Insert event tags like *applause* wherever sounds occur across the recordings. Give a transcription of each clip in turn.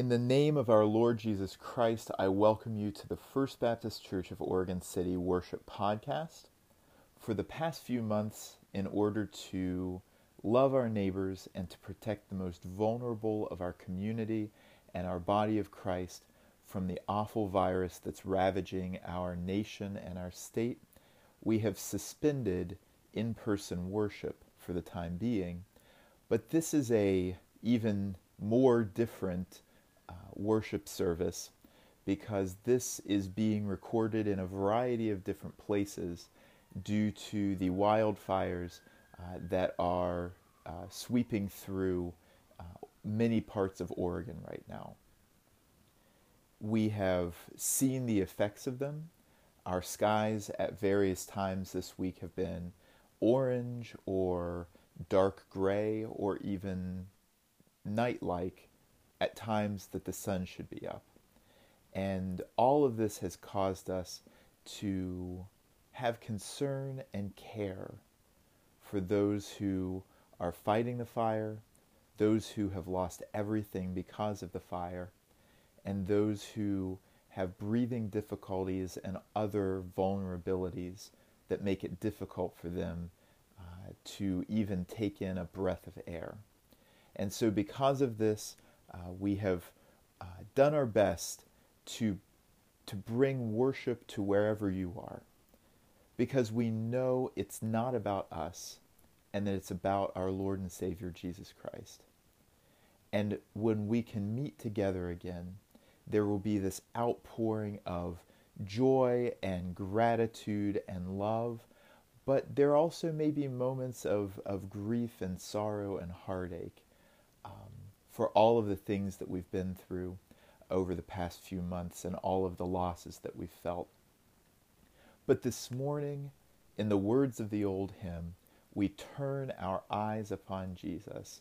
In the name of our Lord Jesus Christ, I welcome you to the First Baptist Church of Oregon City Worship Podcast. For the past few months, in order to love our neighbors and to protect the most vulnerable of our community and our body of Christ from the awful virus that's ravaging our nation and our state, we have suspended in person worship for the time being. But this is a even more different uh, worship service because this is being recorded in a variety of different places due to the wildfires uh, that are uh, sweeping through uh, many parts of Oregon right now. We have seen the effects of them. Our skies at various times this week have been orange or dark gray or even night like at times that the sun should be up. And all of this has caused us to have concern and care for those who are fighting the fire, those who have lost everything because of the fire, and those who have breathing difficulties and other vulnerabilities that make it difficult for them uh, to even take in a breath of air. And so, because of this, uh, we have uh, done our best to, to bring worship to wherever you are because we know it's not about us and that it's about our Lord and Savior Jesus Christ. And when we can meet together again, there will be this outpouring of joy and gratitude and love, but there also may be moments of, of grief and sorrow and heartache for all of the things that we've been through over the past few months and all of the losses that we've felt. But this morning, in the words of the old hymn, we turn our eyes upon Jesus.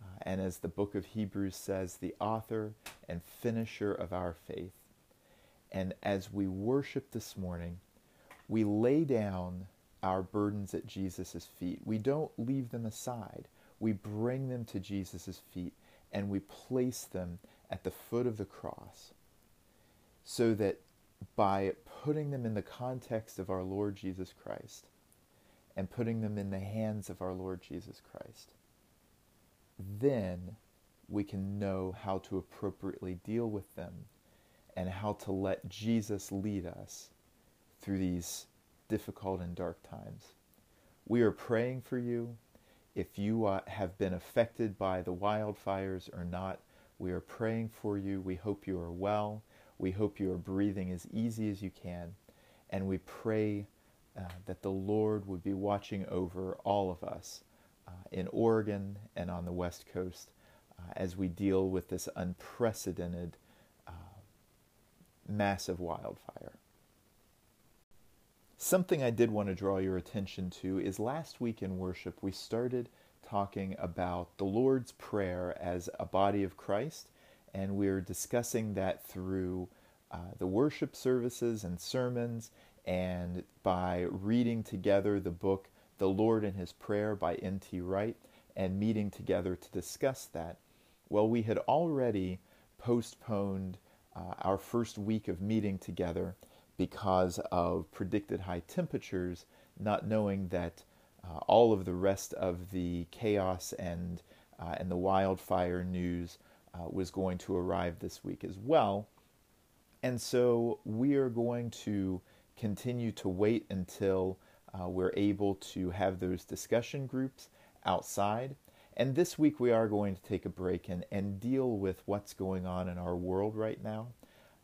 Uh, and as the book of Hebrews says, the author and finisher of our faith. And as we worship this morning, we lay down our burdens at Jesus' feet. We don't leave them aside. We bring them to Jesus' feet and we place them at the foot of the cross so that by putting them in the context of our Lord Jesus Christ and putting them in the hands of our Lord Jesus Christ, then we can know how to appropriately deal with them and how to let Jesus lead us through these difficult and dark times. We are praying for you. If you uh, have been affected by the wildfires or not, we are praying for you. We hope you are well. We hope you are breathing as easy as you can. And we pray uh, that the Lord would be watching over all of us uh, in Oregon and on the West Coast uh, as we deal with this unprecedented uh, massive wildfire. Something I did want to draw your attention to is last week in worship we started talking about the Lord's Prayer as a body of Christ, and we're discussing that through uh, the worship services and sermons, and by reading together the book The Lord and His Prayer by N.T. Wright, and meeting together to discuss that. Well, we had already postponed uh, our first week of meeting together because of predicted high temperatures, not knowing that uh, all of the rest of the chaos and uh, and the wildfire news uh, was going to arrive this week as well. And so we are going to continue to wait until uh, we're able to have those discussion groups outside. And this week we are going to take a break and, and deal with what's going on in our world right now.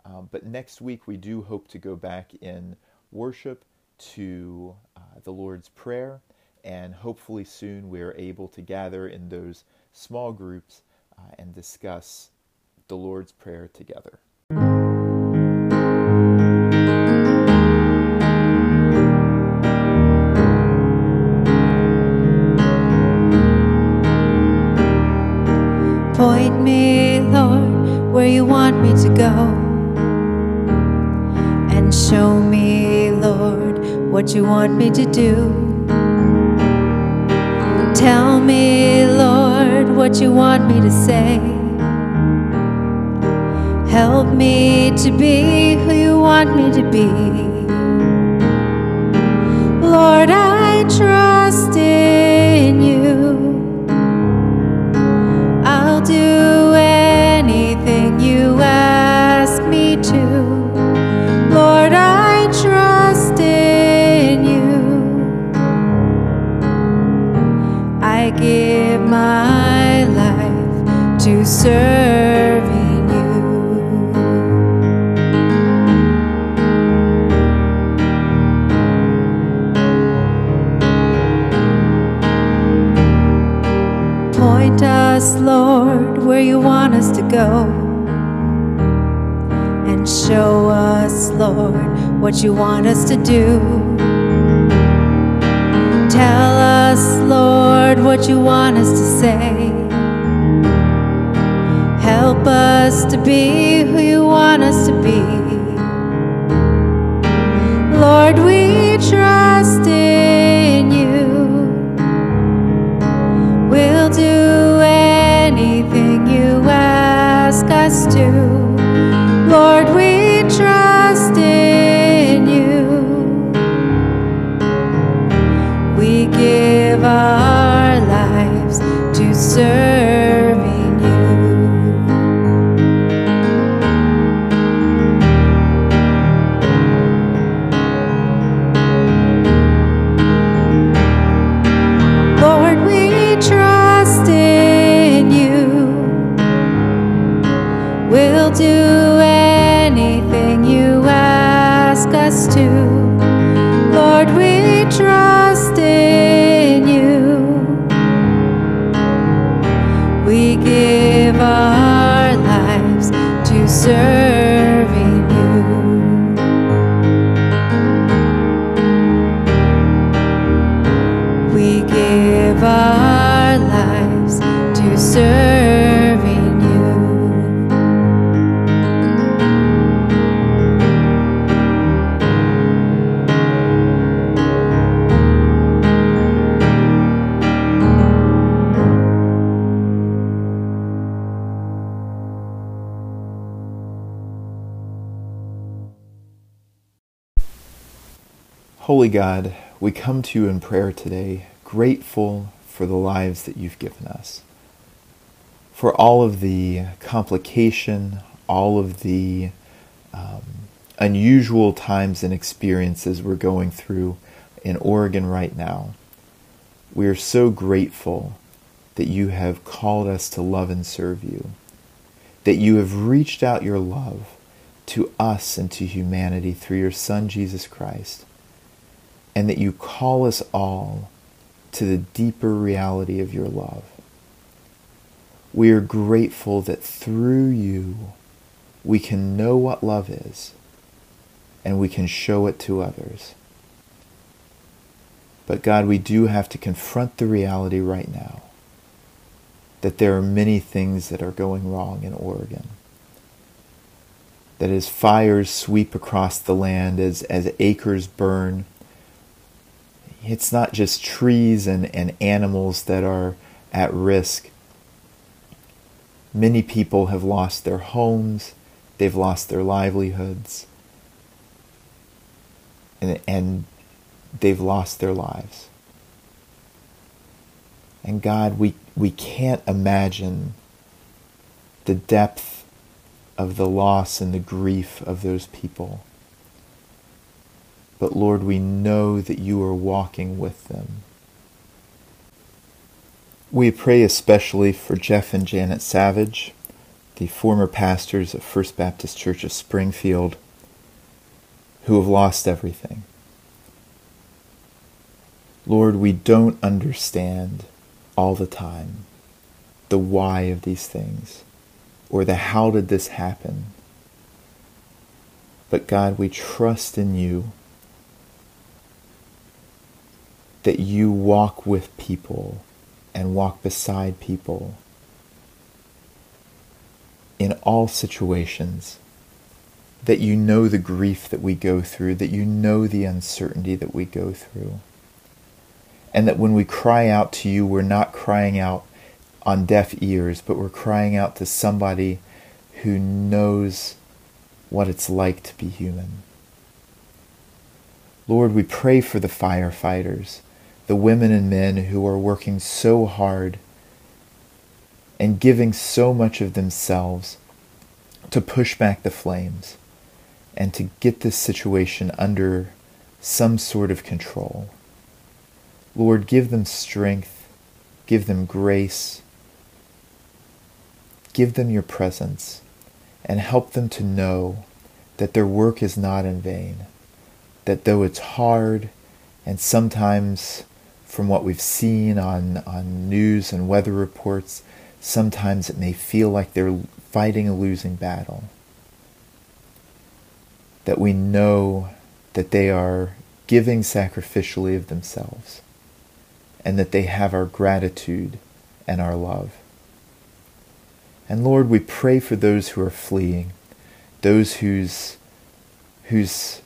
Um, but next week, we do hope to go back in worship to uh, the Lord's Prayer, and hopefully soon we are able to gather in those small groups uh, and discuss the Lord's Prayer together. Show me, Lord, what you want me to do. Tell me, Lord, what you want me to say. Help me to be who you want me to be. Lord, I trust in serving you. Point us, Lord, where you want us to go. And show us, Lord, what you want us to do. Tell us, Lord, what you want us to say. Help us to be who you want us to be. Lord, we trust in Holy God, we come to you in prayer today, grateful for the lives that you've given us, for all of the complication, all of the um, unusual times and experiences we're going through in Oregon right now. We are so grateful that you have called us to love and serve you, that you have reached out your love to us and to humanity through your Son, Jesus Christ and that you call us all to the deeper reality of your love. We are grateful that through you we can know what love is and we can show it to others. But God, we do have to confront the reality right now that there are many things that are going wrong in Oregon. That as fires sweep across the land, as, as acres burn, it's not just trees and, and animals that are at risk. Many people have lost their homes, they've lost their livelihoods, and, and they've lost their lives. And God, we, we can't imagine the depth of the loss and the grief of those people. But Lord, we know that you are walking with them. We pray especially for Jeff and Janet Savage, the former pastors of First Baptist Church of Springfield, who have lost everything. Lord, we don't understand all the time the why of these things or the how did this happen. But God, we trust in you that you walk with people and walk beside people in all situations. That you know the grief that we go through, that you know the uncertainty that we go through. And that when we cry out to you, we're not crying out on deaf ears, but we're crying out to somebody who knows what it's like to be human. Lord, we pray for the firefighters, the women and men who are working so hard and giving so much of themselves to push back the flames and to get this situation under some sort of control. Lord, give them strength, give them grace, give them your presence, and help them to know that their work is not in vain, that though it's hard and sometimes from what we've seen on, on news and weather reports, sometimes it may feel like they're fighting a losing battle. That we know that they are giving sacrificially of themselves and that they have our gratitude and our love. And Lord, we pray for those who are fleeing, those whose, whose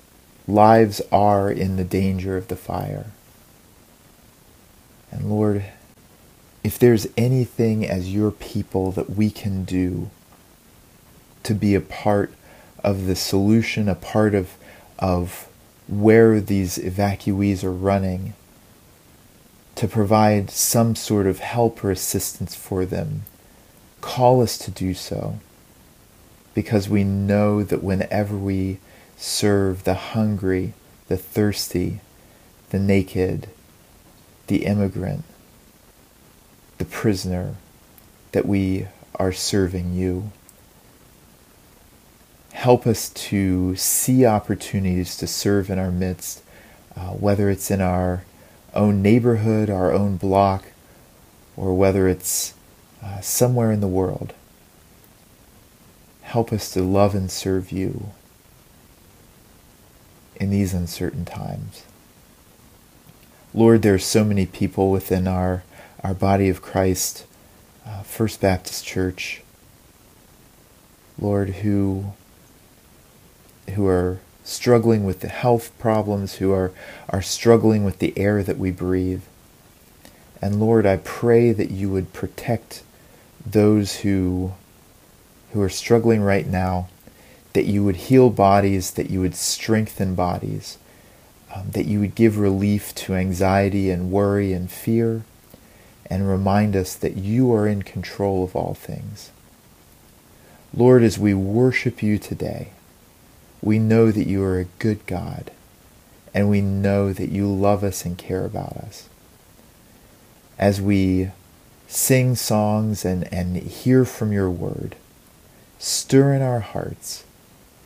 lives are in the danger of the fire. And Lord, if there's anything as your people that we can do to be a part of the solution, a part of, of where these evacuees are running, to provide some sort of help or assistance for them, call us to do so. Because we know that whenever we serve the hungry, the thirsty, the naked, the immigrant, the prisoner, that we are serving you. Help us to see opportunities to serve in our midst, uh, whether it's in our own neighborhood, our own block, or whether it's uh, somewhere in the world. Help us to love and serve you in these uncertain times. Lord, there are so many people within our, our body of Christ, uh, First Baptist Church, Lord, who, who are struggling with the health problems, who are, are struggling with the air that we breathe. And Lord, I pray that you would protect those who, who are struggling right now, that you would heal bodies, that you would strengthen bodies, um, that you would give relief to anxiety and worry and fear, and remind us that you are in control of all things. Lord, as we worship you today, we know that you are a good God, and we know that you love us and care about us. As we sing songs and, and hear from your word, stir in our hearts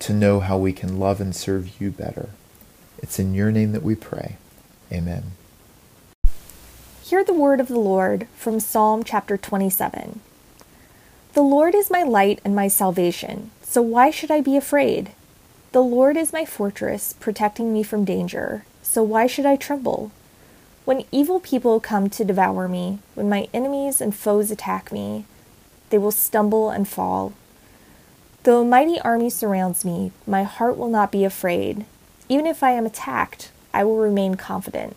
to know how we can love and serve you better. It's in your name that we pray. Amen. Hear the word of the Lord from Psalm chapter 27. The Lord is my light and my salvation, so why should I be afraid? The Lord is my fortress, protecting me from danger, so why should I tremble? When evil people come to devour me, when my enemies and foes attack me, they will stumble and fall. Though a mighty army surrounds me, my heart will not be afraid. Even if I am attacked, I will remain confident.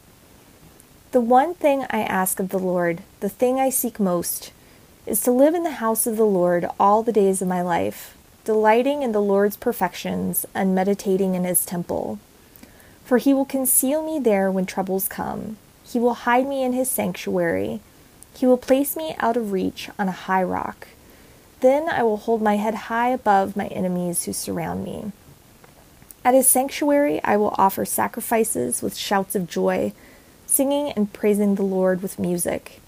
The one thing I ask of the Lord, the thing I seek most, is to live in the house of the Lord all the days of my life delighting in the Lord's perfections and meditating in his temple. For he will conceal me there when troubles come. He will hide me in his sanctuary. He will place me out of reach on a high rock. Then I will hold my head high above my enemies who surround me. At his sanctuary I will offer sacrifices with shouts of joy, singing and praising the Lord with music.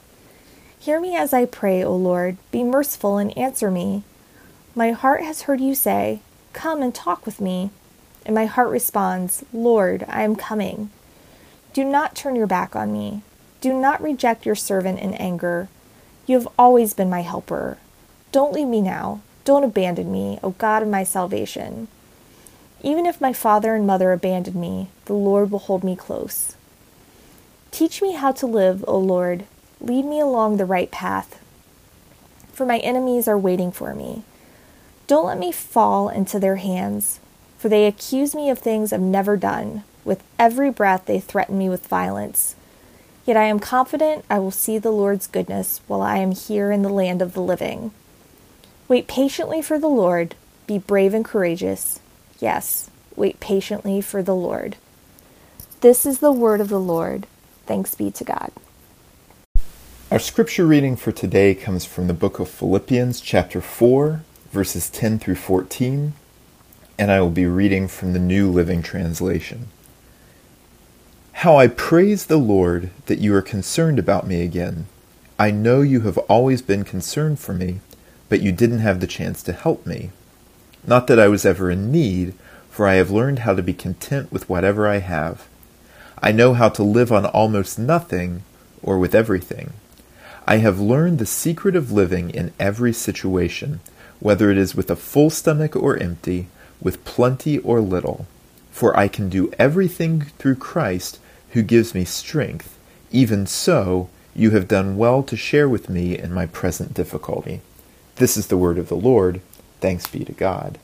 Hear me as I pray, O Lord. Be merciful and answer me. My heart has heard you say, Come and talk with me. And my heart responds, Lord, I am coming. Do not turn your back on me. Do not reject your servant in anger. You have always been my helper. Don't leave me now. Don't abandon me, O God of my salvation. Even if my father and mother abandon me, the Lord will hold me close. Teach me how to live, O Lord. Lead me along the right path. For my enemies are waiting for me. Don't let me fall into their hands, for they accuse me of things I've never done. With every breath, they threaten me with violence. Yet I am confident I will see the Lord's goodness while I am here in the land of the living. Wait patiently for the Lord. Be brave and courageous. Yes, wait patiently for the Lord. This is the word of the Lord. Thanks be to God. Our scripture reading for today comes from the book of Philippians, chapter 4, verses 10 through 14, and I will be reading from the New Living Translation. How I praise the Lord that you are concerned about me again. I know you have always been concerned for me, but you didn't have the chance to help me. Not that I was ever in need, for I have learned how to be content with whatever I have. I know how to live on almost nothing or with everything. I have learned the secret of living in every situation, whether it is with a full stomach or empty, with plenty or little. For I can do everything through Christ who gives me strength. Even so, you have done well to share with me in my present difficulty. This is the word of the Lord. Thanks be to God.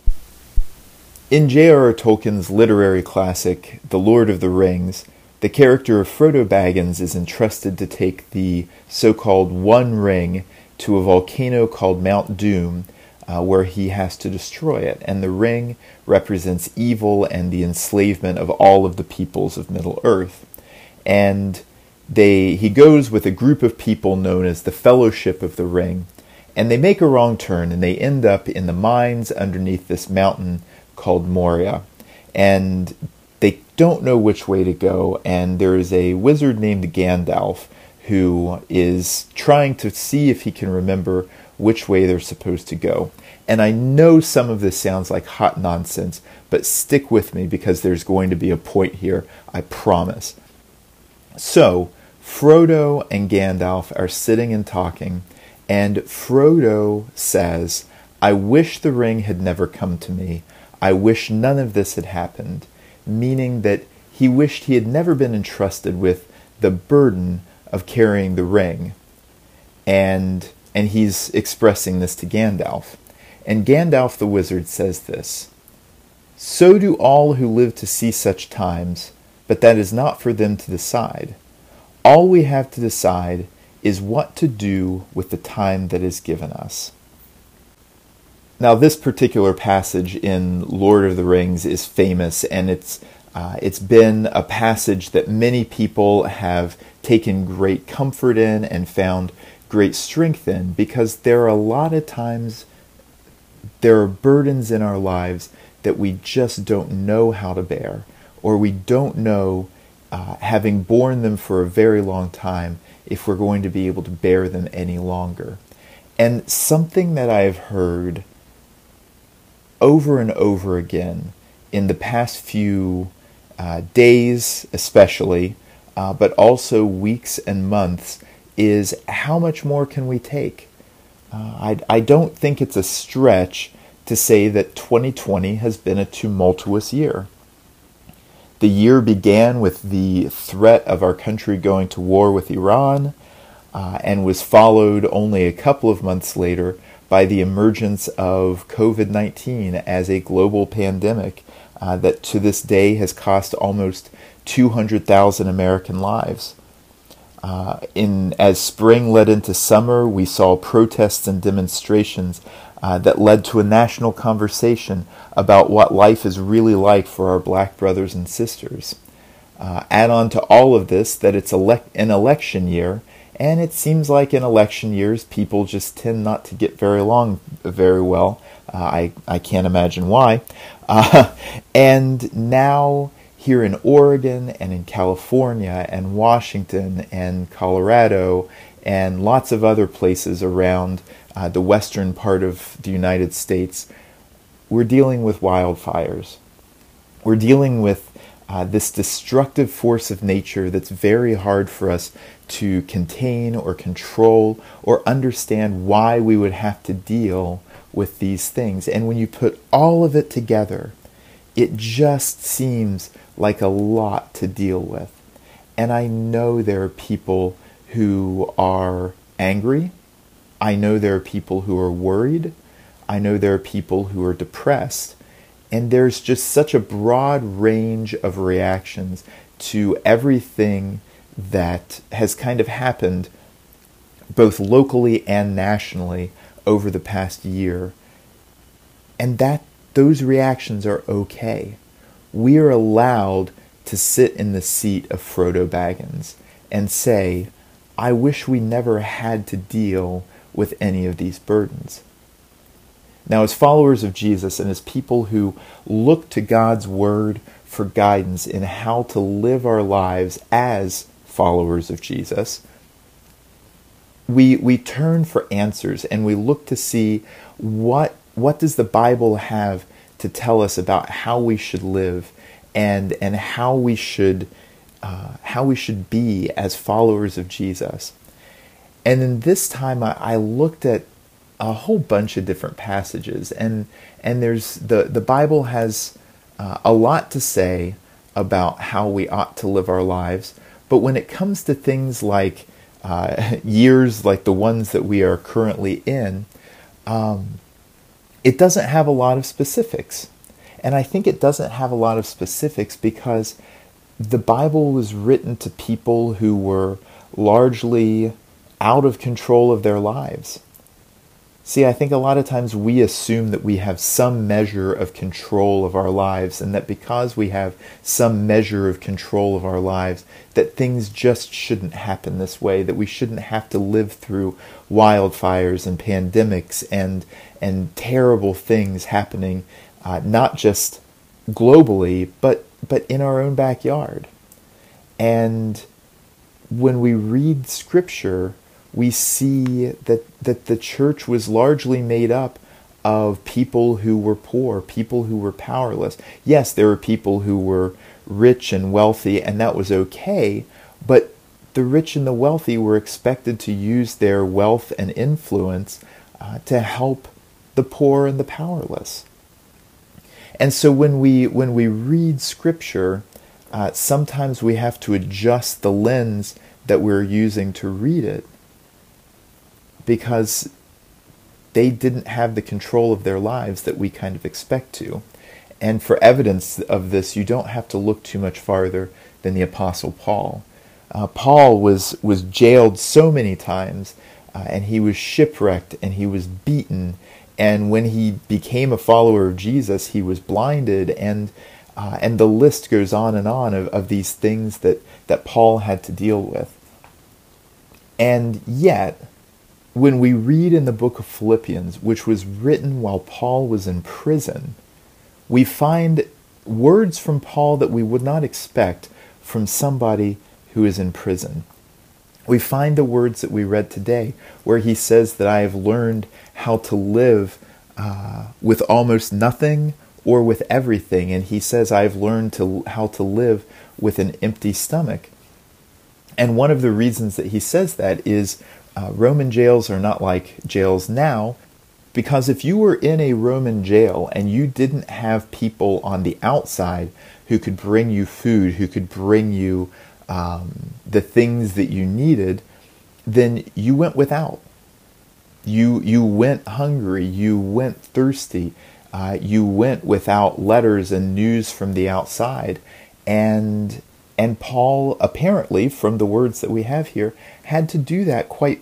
In J.R.R. Tolkien's literary classic, The Lord of the Rings, the character of Frodo Baggins is entrusted to take the so called One Ring to a volcano called Mount Doom, uh, where he has to destroy it. And the ring represents evil and the enslavement of all of the peoples of Middle Earth. And they, he goes with a group of people known as the Fellowship of the Ring, and they make a wrong turn and they end up in the mines underneath this mountain called Moria. And they don't know which way to go, and there is a wizard named Gandalf who is trying to see if he can remember which way they're supposed to go. And I know some of this sounds like hot nonsense, but stick with me because there's going to be a point here, I promise. So, Frodo and Gandalf are sitting and talking, and Frodo says, I wish the ring had never come to me. I wish none of this had happened meaning that he wished he had never been entrusted with the burden of carrying the ring. And and he's expressing this to Gandalf. And Gandalf the wizard says this So do all who live to see such times, but that is not for them to decide. All we have to decide is what to do with the time that is given us. Now, this particular passage in Lord of the Rings is famous, and it's uh, it's been a passage that many people have taken great comfort in and found great strength in because there are a lot of times there are burdens in our lives that we just don't know how to bear, or we don't know, uh, having borne them for a very long time, if we're going to be able to bear them any longer. And something that I've heard over and over again in the past few uh, days, especially, uh, but also weeks and months, is how much more can we take? Uh, I, I don't think it's a stretch to say that 2020 has been a tumultuous year. The year began with the threat of our country going to war with Iran uh, and was followed only a couple of months later by the emergence of COVID 19 as a global pandemic uh, that to this day has cost almost 200,000 American lives. Uh, in as spring led into summer, we saw protests and demonstrations uh, that led to a national conversation about what life is really like for our black brothers and sisters. Uh, add on to all of this that it's ele- an election year and it seems like in election years, people just tend not to get very along very well. Uh, I, I can't imagine why. Uh, *laughs* and now, here in Oregon and in California and Washington and Colorado and lots of other places around uh, the western part of the United States, we're dealing with wildfires. We're dealing with uh, this destructive force of nature that's very hard for us to contain or control or understand why we would have to deal with these things. And when you put all of it together, it just seems like a lot to deal with. And I know there are people who are angry. I know there are people who are worried. I know there are people who are depressed. And there's just such a broad range of reactions to everything that has kind of happened both locally and nationally over the past year and that those reactions are okay. We are allowed to sit in the seat of Frodo Baggins and say, I wish we never had to deal with any of these burdens. Now, as followers of Jesus and as people who look to God's Word for guidance in how to live our lives as followers of Jesus, we, we turn for answers and we look to see what, what does the Bible have to tell us about how we should live and, and how, we should, uh, how we should be as followers of Jesus. And in this time, I, I looked at a whole bunch of different passages, and and there's the the Bible has uh, a lot to say about how we ought to live our lives, but when it comes to things like uh, *laughs* years like the ones that we are currently in, um, it doesn't have a lot of specifics, and I think it doesn't have a lot of specifics because the Bible was written to people who were largely out of control of their lives. See, I think a lot of times we assume that we have some measure of control of our lives, and that because we have some measure of control of our lives, that things just shouldn't happen this way, that we shouldn't have to live through wildfires and pandemics and, and terrible things happening, uh, not just globally, but, but in our own backyard. And when we read Scripture, we see that, that the church was largely made up of people who were poor, people who were powerless. Yes, there were people who were rich and wealthy, and that was okay, but the rich and the wealthy were expected to use their wealth and influence uh, to help the poor and the powerless. And so when we when we read scripture, uh, sometimes we have to adjust the lens that we're using to read it because they didn't have the control of their lives that we kind of expect to. And for evidence of this, you don't have to look too much farther than the Apostle Paul. Uh, Paul was, was jailed so many times, uh, and he was shipwrecked, and he was beaten. And when he became a follower of Jesus, he was blinded, and uh, and the list goes on and on of, of these things that, that Paul had to deal with. And yet, when we read in the book of Philippians, which was written while Paul was in prison, we find words from Paul that we would not expect from somebody who is in prison. We find the words that we read today, where he says that I have learned how to live uh, with almost nothing or with everything, and he says I've learned to how to live with an empty stomach. And one of the reasons that he says that is uh, Roman jails are not like jails now, because if you were in a Roman jail and you didn't have people on the outside who could bring you food, who could bring you um, the things that you needed, then you went without. You you went hungry. You went thirsty. Uh, you went without letters and news from the outside, and and Paul, apparently, from the words that we have here, had to do that quite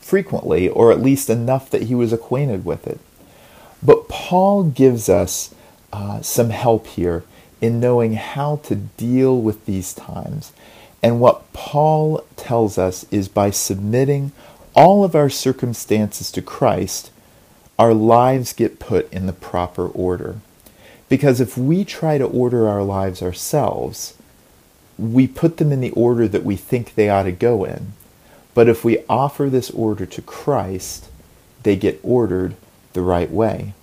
frequently, or at least enough that he was acquainted with it. But Paul gives us uh, some help here in knowing how to deal with these times. And what Paul tells us is by submitting all of our circumstances to Christ, our lives get put in the proper order. Because if we try to order our lives ourselves, we put them in the order that we think they ought to go in. But if we offer this order to Christ, they get ordered the right way.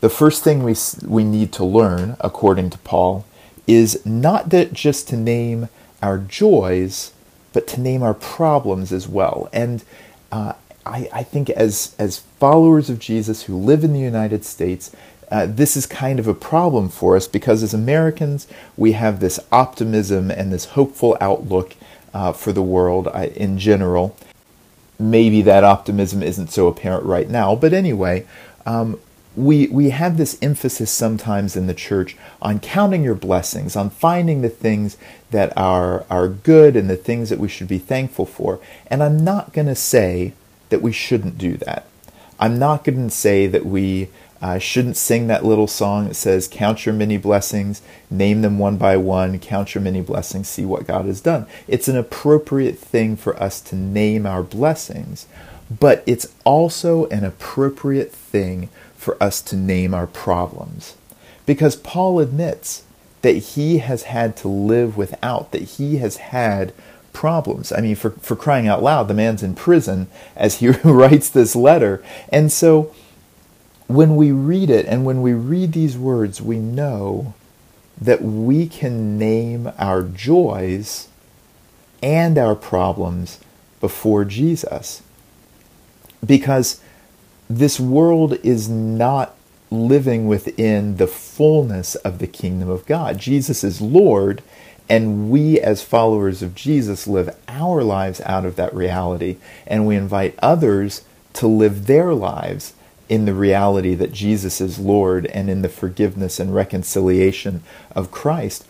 The first thing we, we need to learn, according to Paul, is not that just to name our joys, but to name our problems as well. And uh, I, I, think as, as followers of Jesus who live in the United States, uh, this is kind of a problem for us because as Americans, we have this optimism and this hopeful outlook uh, for the world I, in general. Maybe that optimism isn't so apparent right now, but anyway, um, we we have this emphasis sometimes in the church on counting your blessings, on finding the things that are are good and the things that we should be thankful for. And I'm not going to say that we shouldn't do that. I'm not going to say that we I shouldn't sing that little song that says, Count your many blessings, name them one by one, count your many blessings, see what God has done. It's an appropriate thing for us to name our blessings, but it's also an appropriate thing for us to name our problems. Because Paul admits that he has had to live without, that he has had problems. I mean, for, for crying out loud, the man's in prison as he *laughs* writes this letter. And so when we read it and when we read these words, we know that we can name our joys and our problems before Jesus. Because this world is not living within the fullness of the kingdom of God. Jesus is Lord, and we, as followers of Jesus, live our lives out of that reality, and we invite others to live their lives in the reality that Jesus is Lord and in the forgiveness and reconciliation of Christ.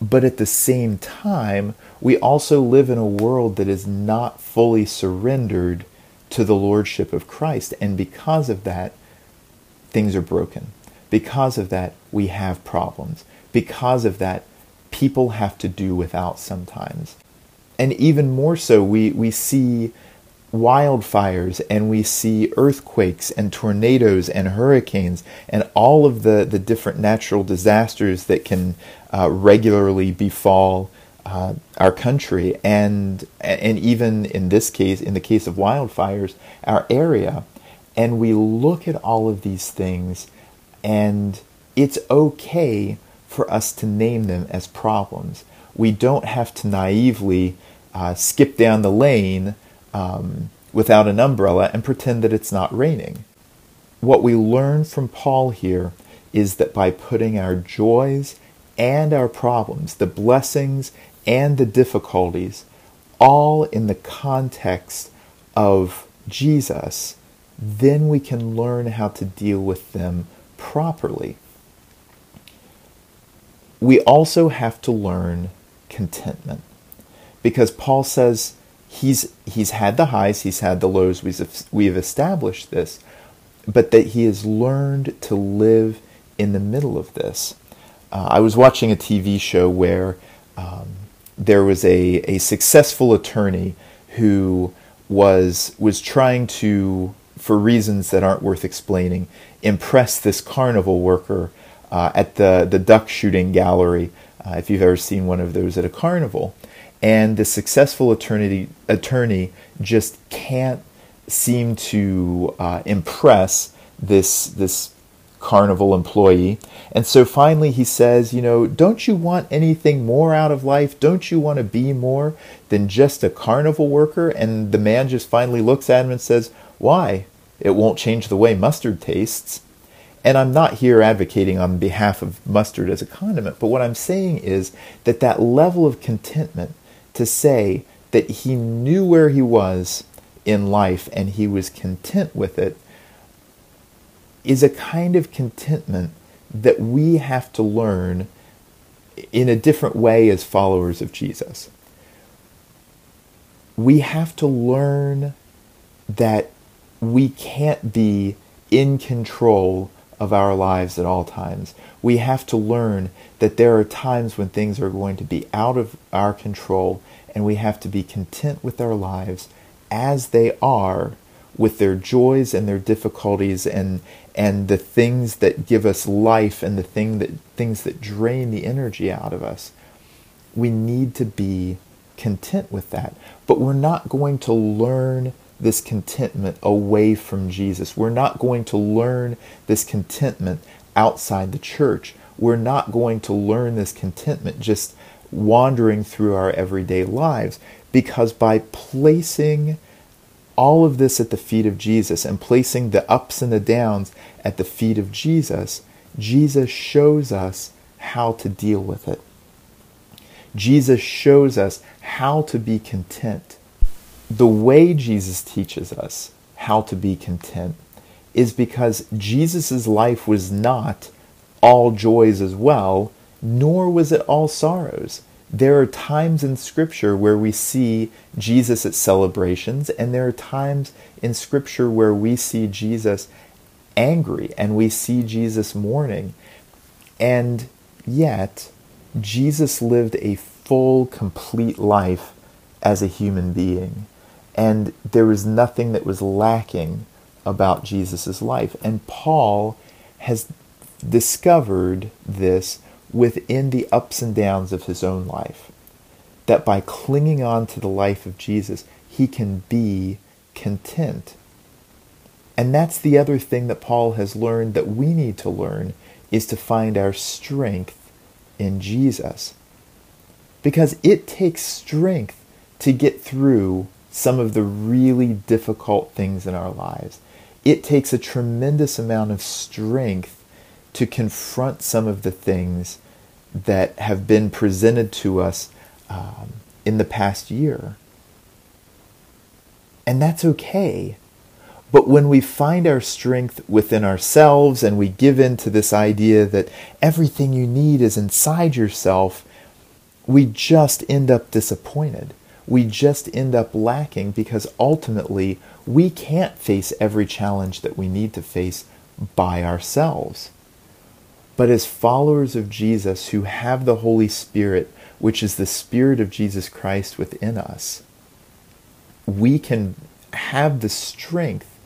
But at the same time, we also live in a world that is not fully surrendered to the Lordship of Christ. And because of that, things are broken. Because of that, we have problems. Because of that, people have to do without sometimes. And even more so, we, we see wildfires and we see earthquakes and tornadoes and hurricanes and all of the, the different natural disasters that can uh, regularly befall uh, our country and and even in this case in the case of wildfires our area. And we look at all of these things and it's okay for us to name them as problems. We don't have to naively uh, skip down the lane um, without an umbrella and pretend that it's not raining. What we learn from Paul here is that by putting our joys and our problems, the blessings and the difficulties, all in the context of Jesus, then we can learn how to deal with them properly. We also have to learn contentment because Paul says he's he's had the highs, he's had the lows. We've we've established this, but that he has learned to live in the middle of this. Uh, I was watching a TV show where um, there was a a successful attorney who was was trying to, for reasons that aren't worth explaining, impress this carnival worker uh, at the the duck shooting gallery. Uh, if you've ever seen one of those at a carnival, and the successful attorney attorney just can't seem to uh, impress this this carnival employee. And so finally he says you know don't you want anything more out of life? Don't you want to be more than just a carnival worker? And the man just finally looks at him and says why? It won't change the way mustard tastes. And I'm not here advocating on behalf of mustard as a condiment, but what I'm saying is that that level of contentment to say that he knew where he was in life and he was content with it is a kind of contentment that we have to learn in a different way as followers of Jesus. We have to learn that we can't be in control of our lives at all times. We have to learn that there are times when things are going to be out of our control and we have to be content with our lives as they are with their joys and their difficulties and and the things that give us life and the thing that things that drain the energy out of us we need to be content with that but we're not going to learn this contentment away from Jesus we're not going to learn this contentment outside the church we're not going to learn this contentment just wandering through our everyday lives. Because by placing all of this at the feet of Jesus and placing the ups and the downs at the feet of Jesus, Jesus shows us how to deal with it. Jesus shows us how to be content. The way Jesus teaches us how to be content is because Jesus' life was not all joys as well, nor was it all sorrows. There are times in Scripture where we see Jesus at celebrations, and there are times in Scripture where we see Jesus angry and we see Jesus mourning. And yet, Jesus lived a full, complete life as a human being. And there was nothing that was lacking about Jesus' life. And Paul has discovered this within the ups and downs of his own life. That by clinging on to the life of Jesus, he can be content. And that's the other thing that Paul has learned that we need to learn is to find our strength in Jesus. Because it takes strength to get through some of the really difficult things in our lives. It takes a tremendous amount of strength to confront some of the things that have been presented to us um, in the past year. And that's okay. But when we find our strength within ourselves and we give in to this idea that everything you need is inside yourself, we just end up disappointed. We just end up lacking because ultimately we can't face every challenge that we need to face by ourselves. But as followers of Jesus who have the Holy Spirit, which is the Spirit of Jesus Christ within us, we can have the strength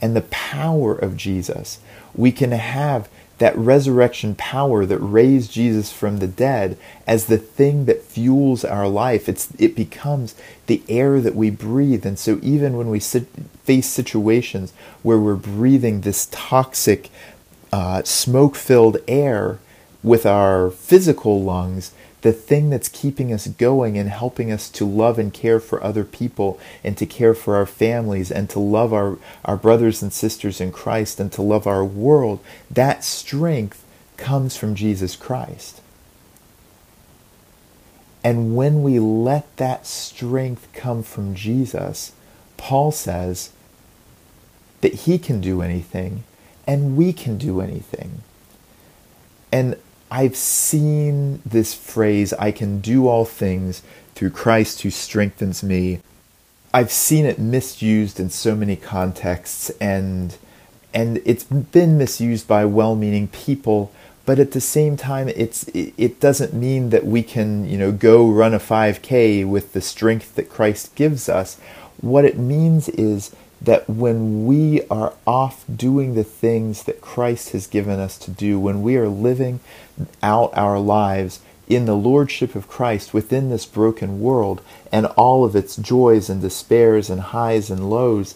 and the power of Jesus. We can have that resurrection power that raised Jesus from the dead as the thing that fuels our life. It's, it becomes the air that we breathe. And so even when we sit, face situations where we're breathing this toxic, uh, smoke filled air with our physical lungs, the thing that's keeping us going and helping us to love and care for other people and to care for our families and to love our, our brothers and sisters in Christ and to love our world, that strength comes from Jesus Christ. And when we let that strength come from Jesus, Paul says that he can do anything and we can do anything. And I've seen this phrase, I can do all things through Christ who strengthens me. I've seen it misused in so many contexts and and it's been misused by well-meaning people, but at the same time it's it, doesn't mean that we can, you know, go run a 5k with the strength that Christ gives us. What it means is that when we are off doing the things that Christ has given us to do, when we are living out our lives in the lordship of Christ within this broken world and all of its joys and despairs and highs and lows,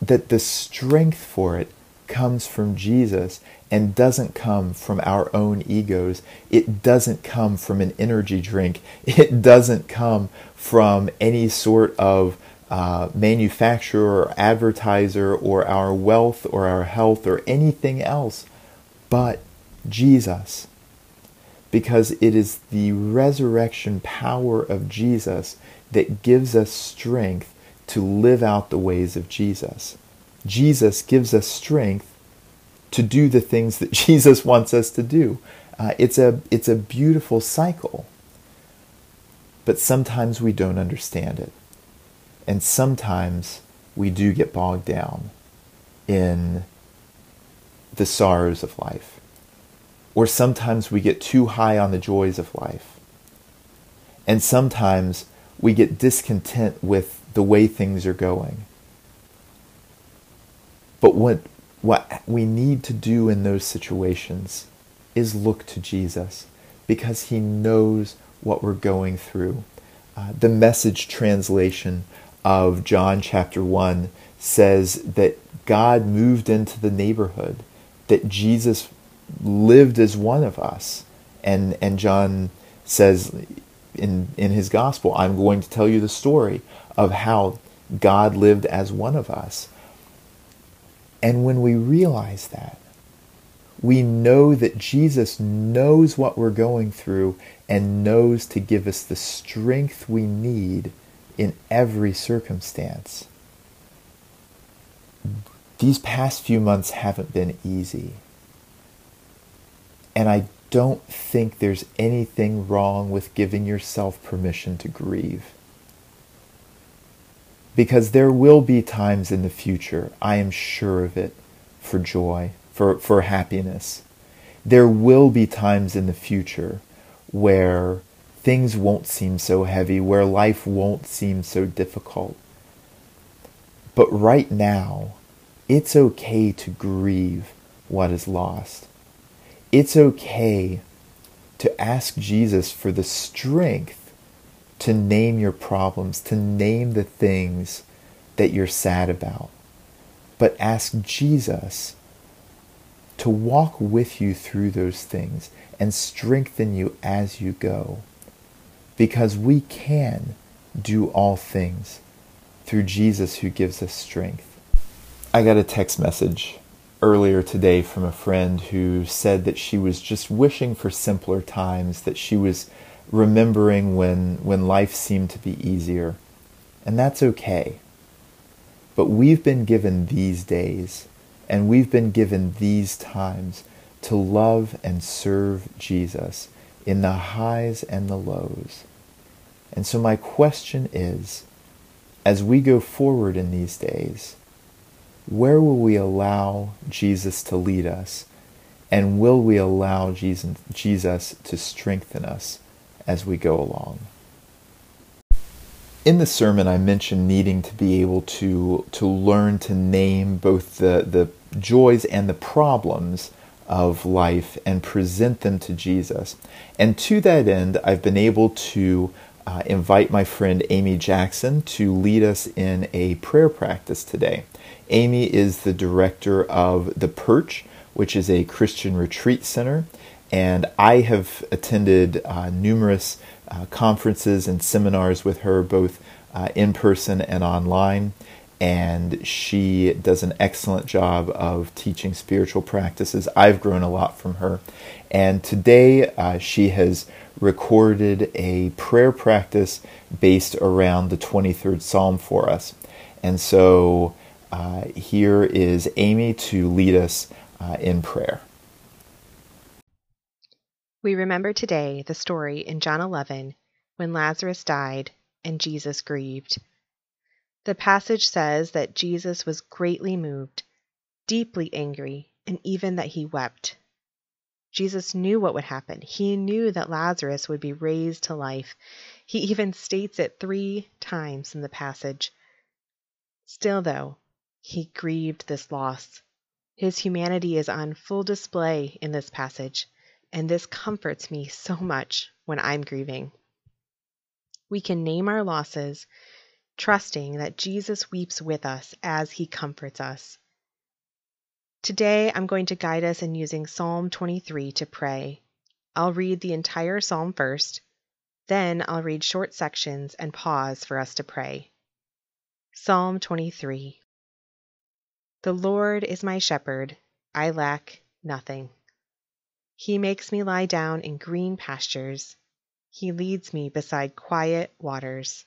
that the strength for it comes from Jesus and doesn't come from our own egos. It doesn't come from an energy drink. It doesn't come from any sort of uh, manufacturer or advertiser or our wealth or our health or anything else but Jesus. Because it is the resurrection power of Jesus that gives us strength to live out the ways of Jesus. Jesus gives us strength to do the things that *laughs* Jesus wants us to do. Uh, it's, a, it's a beautiful cycle. But sometimes we don't understand it. And sometimes we do get bogged down in the sorrows of life. Or sometimes we get too high on the joys of life. And sometimes we get discontent with the way things are going. But what, what we need to do in those situations is look to Jesus because he knows what we're going through. Uh, the message translation of John chapter 1 says that God moved into the neighborhood, that Jesus lived as one of us. And, and John says in, in his gospel, I'm going to tell you the story of how God lived as one of us. And when we realize that, we know that Jesus knows what we're going through and knows to give us the strength we need in every circumstance. These past few months haven't been easy. And I don't think there's anything wrong with giving yourself permission to grieve. Because there will be times in the future, I am sure of it, for joy, for, for happiness. There will be times in the future where things won't seem so heavy, where life won't seem so difficult. But right now, it's okay to grieve what is lost. It's okay to ask Jesus for the strength to name your problems, to name the things that you're sad about. But ask Jesus to walk with you through those things and strengthen you as you go. Because we can do all things through Jesus who gives us strength. I got a text message earlier today from a friend who said that she was just wishing for simpler times, that she was remembering when, when life seemed to be easier. And that's okay. But we've been given these days, and we've been given these times to love and serve Jesus in the highs and the lows. And so, my question is as we go forward in these days, where will we allow Jesus to lead us? And will we allow Jesus, to strengthen us as we go along? In the sermon, I mentioned needing to be able to, to learn to name both the, the joys and the problems of life and present them to Jesus. And to that end, I've been able to uh, invite my friend Amy Jackson to lead us in a prayer practice today. Amy is the director of The Perch, which is a Christian retreat center, and I have attended uh, numerous uh, conferences and seminars with her, both uh, in person and online. And she does an excellent job of teaching spiritual practices. I've grown a lot from her. And today uh, she has recorded a prayer practice based around the 23rd Psalm for us. And so uh, here is Amy to lead us uh, in prayer. We remember today the story in John 11 when Lazarus died and Jesus grieved. The passage says that Jesus was greatly moved, deeply angry, and even that he wept. Jesus knew what would happen. He knew that Lazarus would be raised to life. He even states it three times in the passage. Still, though, he grieved this loss. His humanity is on full display in this passage, and this comforts me so much when I'm grieving. We can name our losses, trusting that Jesus weeps with us as he comforts us. Today, I'm going to guide us in using Psalm 23 to pray. I'll read the entire psalm first, then I'll read short sections and pause for us to pray. Psalm 23 the Lord is my shepherd, I lack nothing. He makes me lie down in green pastures. He leads me beside quiet waters.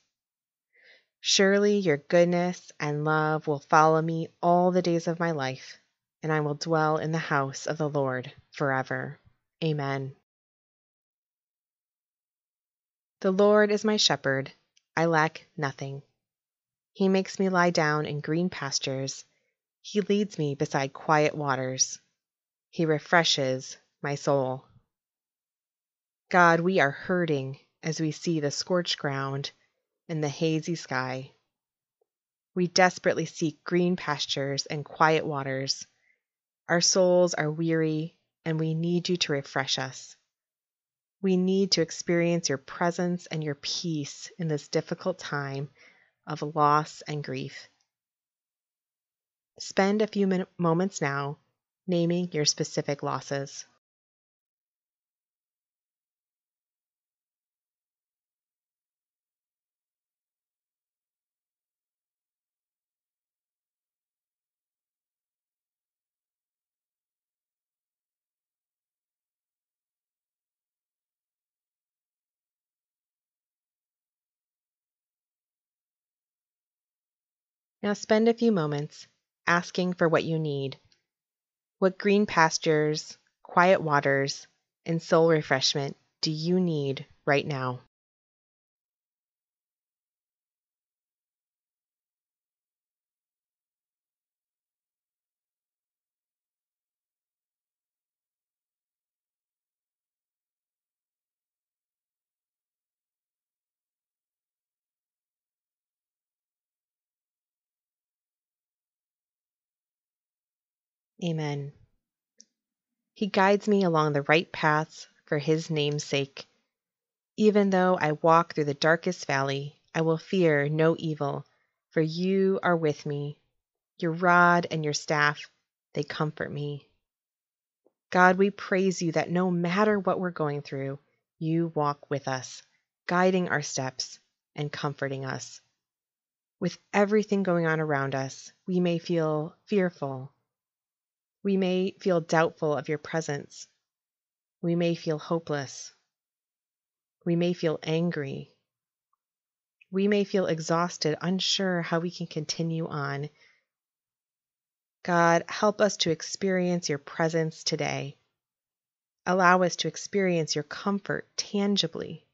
Surely your goodness and love will follow me all the days of my life, and I will dwell in the house of the Lord forever. Amen. The Lord is my shepherd, I lack nothing. He makes me lie down in green pastures. He leads me beside quiet waters. He refreshes my soul. God, we are hurting as we see the scorched ground and the hazy sky. We desperately seek green pastures and quiet waters. Our souls are weary, and we need you to refresh us. We need to experience your presence and your peace in this difficult time of loss and grief. Spend a few moments now naming your specific losses. Now spend a few moments asking for what you need. What green pastures, quiet waters, and soul refreshment do you need right now? Amen. He guides me along the right paths for his name's sake. Even though I walk through the darkest valley, I will fear no evil, for you are with me. Your rod and your staff, they comfort me. God, we praise you that no matter what we're going through, you walk with us, guiding our steps and comforting us. With everything going on around us, we may feel fearful we may feel doubtful of your presence. We may feel hopeless. We may feel angry. We may feel exhausted, unsure how we can continue on. God, help us to experience your presence today. Allow us to experience your comfort tangibly.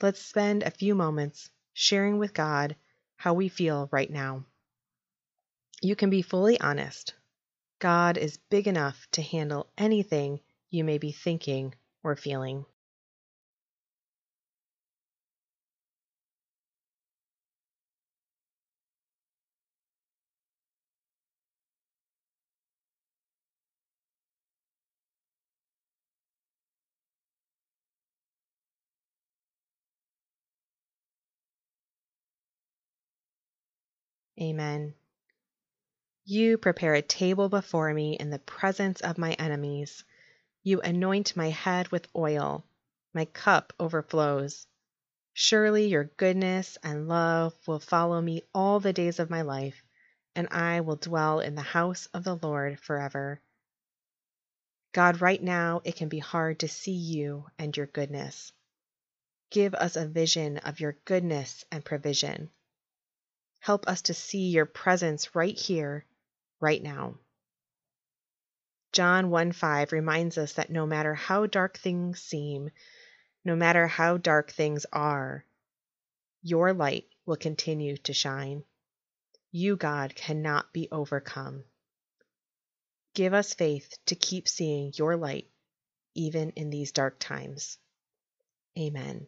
Let's spend a few moments sharing with God how we feel right now. You can be fully honest. God is big enough to handle anything you may be thinking or feeling. Amen. You prepare a table before me in the presence of my enemies. You anoint my head with oil. My cup overflows. Surely your goodness and love will follow me all the days of my life, and I will dwell in the house of the Lord forever. God, right now it can be hard to see you and your goodness. Give us a vision of your goodness and provision. Help us to see your presence right here right now. John 1 5 reminds us that no matter how dark things seem, no matter how dark things are, your light will continue to shine. You, God, cannot be overcome. Give us faith to keep seeing your light even in these dark times. Amen.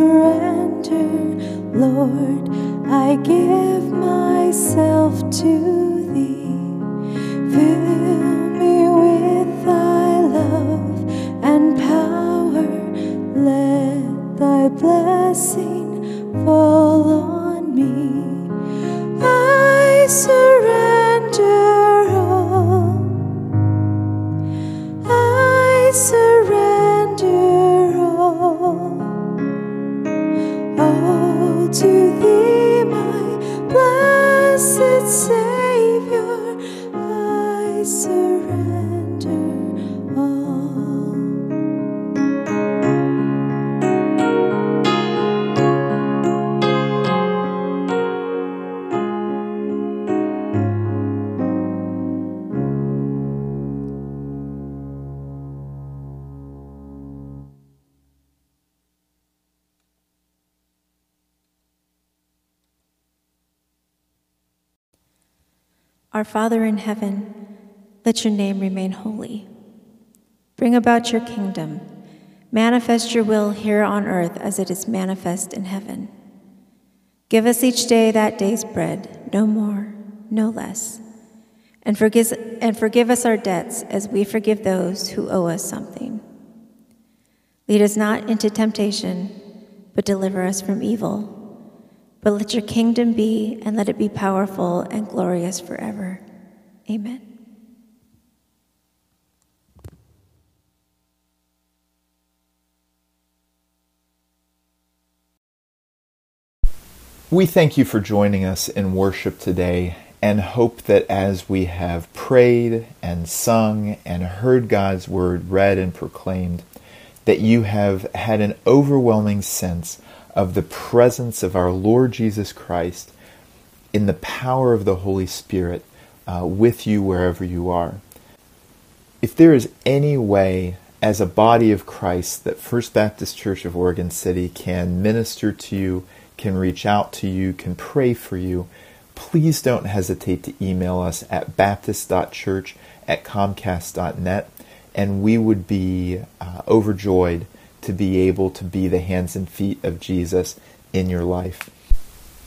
Surrender, Lord. I give myself to Our Father in heaven, let your name remain holy. Bring about your kingdom. Manifest your will here on earth as it is manifest in heaven. Give us each day that day's bread, no more, no less. And forgive, and forgive us our debts as we forgive those who owe us something. Lead us not into temptation, but deliver us from evil. But let your kingdom be, and let it be powerful and glorious forever. Amen. We thank you for joining us in worship today and hope that as we have prayed and sung and heard God's word read and proclaimed, that you have had an overwhelming sense of the presence of our Lord Jesus Christ in the power of the Holy Spirit uh, with you wherever you are. If there is any way as a body of Christ that First Baptist Church of Oregon City can minister to you, can reach out to you, can pray for you, please don't hesitate to email us at baptist.church at comcast.net, and we would be uh, overjoyed to be able to be the hands and feet of Jesus in your life.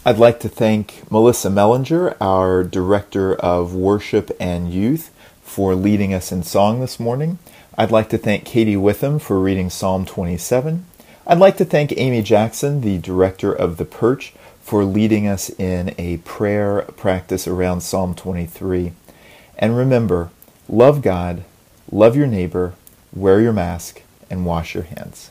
I'd like to thank Melissa Mellinger, our Director of Worship and Youth, for leading us in song this morning. I'd like to thank Katie Witham for reading Psalm 27. I'd like to thank Amy Jackson, the Director of The Perch, for leading us in a prayer practice around Psalm 23. And remember, love God, love your neighbor, wear your mask, and wash your hands.